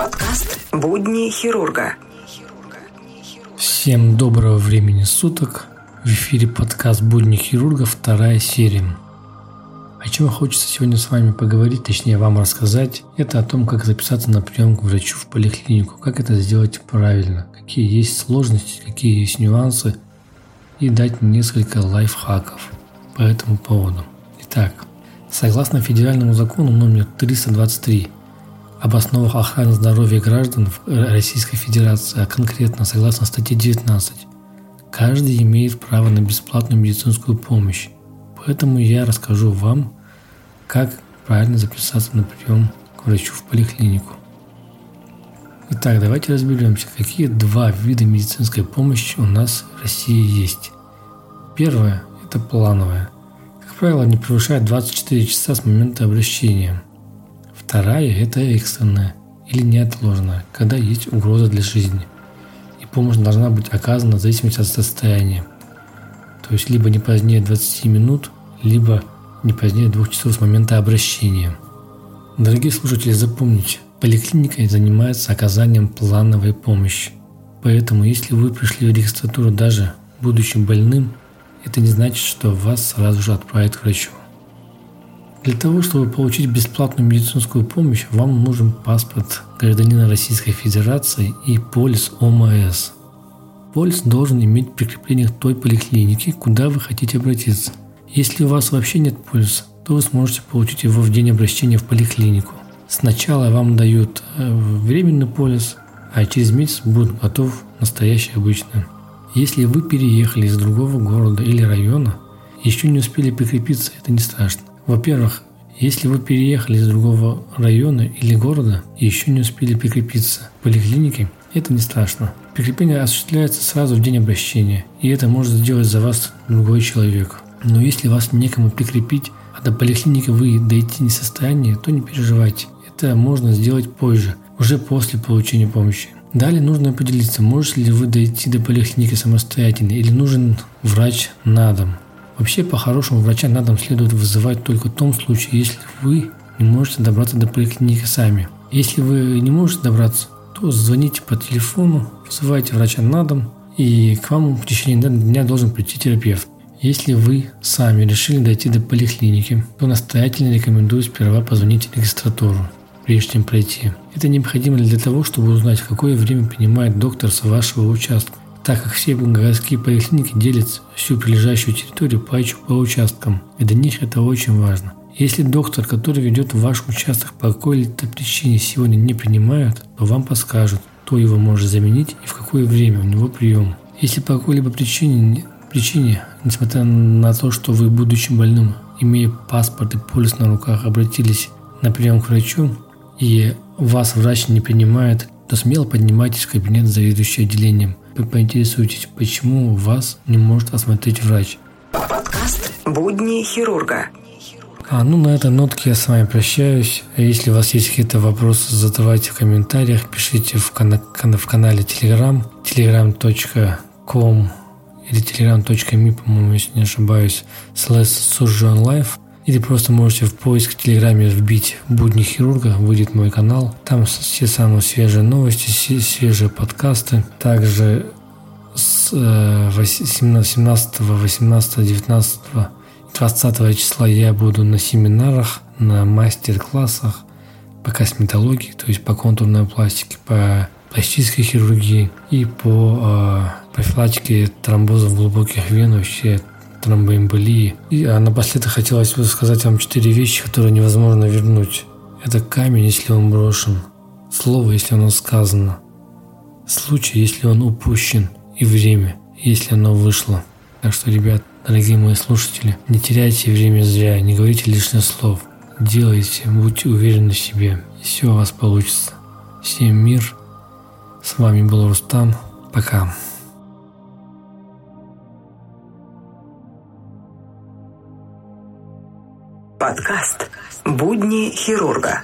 Подкаст «Будни хирурга». Всем доброго времени суток. В эфире подкаст «Будни хирурга», вторая серия. О чем хочется сегодня с вами поговорить, точнее вам рассказать, это о том, как записаться на прием к врачу в поликлинику, как это сделать правильно, какие есть сложности, какие есть нюансы, и дать несколько лайфхаков по этому поводу. Итак, согласно федеральному закону номер 323 об основах охраны здоровья граждан в Российской Федерации, а конкретно согласно статье 19, каждый имеет право на бесплатную медицинскую помощь. Поэтому я расскажу вам, как правильно записаться на прием к врачу в поликлинику. Итак, давайте разберемся, какие два вида медицинской помощи у нас в России есть. Первое – это плановая. Как правило, не превышает 24 часа с момента обращения – Вторая – это экстренная или неотложная, когда есть угроза для жизни. И помощь должна быть оказана в зависимости от состояния. То есть либо не позднее 20 минут, либо не позднее 2 часов с момента обращения. Дорогие слушатели, запомните, поликлиника занимается оказанием плановой помощи. Поэтому, если вы пришли в регистратуру даже будучи больным, это не значит, что вас сразу же отправят к врачу. Для того, чтобы получить бесплатную медицинскую помощь, вам нужен паспорт гражданина Российской Федерации и полис ОМС. Полис должен иметь прикрепление к той поликлинике, куда вы хотите обратиться. Если у вас вообще нет полиса, то вы сможете получить его в день обращения в поликлинику. Сначала вам дают э, временный полис, а через месяц будет готов настоящий обычный. Если вы переехали из другого города или района, еще не успели прикрепиться, это не страшно. Во-первых, если вы переехали из другого района или города и еще не успели прикрепиться к поликлинике, это не страшно. Прикрепление осуществляется сразу в день обращения, и это может сделать за вас другой человек. Но если вас некому прикрепить, а до поликлиники вы дойти не в состоянии, то не переживайте. Это можно сделать позже, уже после получения помощи. Далее нужно определиться, можете ли вы дойти до поликлиники самостоятельно или нужен врач на дом. Вообще, по-хорошему, врача на дом следует вызывать только в том случае, если вы не можете добраться до поликлиники сами. Если вы не можете добраться, то звоните по телефону, вызывайте врача на дом, и к вам в течение дня должен прийти терапевт. Если вы сами решили дойти до поликлиники, то настоятельно рекомендую сперва позвонить в регистратуру, прежде чем пройти. Это необходимо для того, чтобы узнать, в какое время принимает доктор с вашего участка так как все городские поликлиники делят всю прилежащую территорию по, по участкам, и для них это очень важно. Если доктор, который ведет ваш участок по какой-либо причине сегодня не принимают, то вам подскажут, кто его может заменить и в какое время у него прием. Если по какой-либо причине, причине, несмотря на то, что вы, будучи больным, имея паспорт и полис на руках, обратились на прием к врачу, и вас врач не принимает, то смело поднимайтесь в кабинет заведующего отделением вы поинтересуетесь, почему вас не может осмотреть врач. Подкаст «Будни хирурга». А, ну, на этой нотке я с вами прощаюсь. Если у вас есть какие-то вопросы, задавайте в комментариях, пишите в, кана- в канале Telegram, telegram.com или telegram.me, по-моему, если не ошибаюсь, slash surgeon life. Или просто можете в поиск в Телеграме вбить «Будни хирурга», выйдет мой канал. Там все самые свежие новости, свежие подкасты. Также с 17, 18, 19, 20 числа я буду на семинарах, на мастер-классах по косметологии, то есть по контурной пластике, по пластической хирургии и по э, профилактике тромбозов глубоких вен, вообще тромбоэмболии. И а напоследок хотелось бы сказать вам четыре вещи, которые невозможно вернуть. Это камень, если он брошен, слово, если оно сказано, случай, если он упущен, и время, если оно вышло. Так что, ребят, дорогие мои слушатели, не теряйте время зря, не говорите лишних слов. Делайте, будьте уверены в себе, и все у вас получится. Всем мир. С вами был Рустам. Пока. Подкаст «Будни хирурга».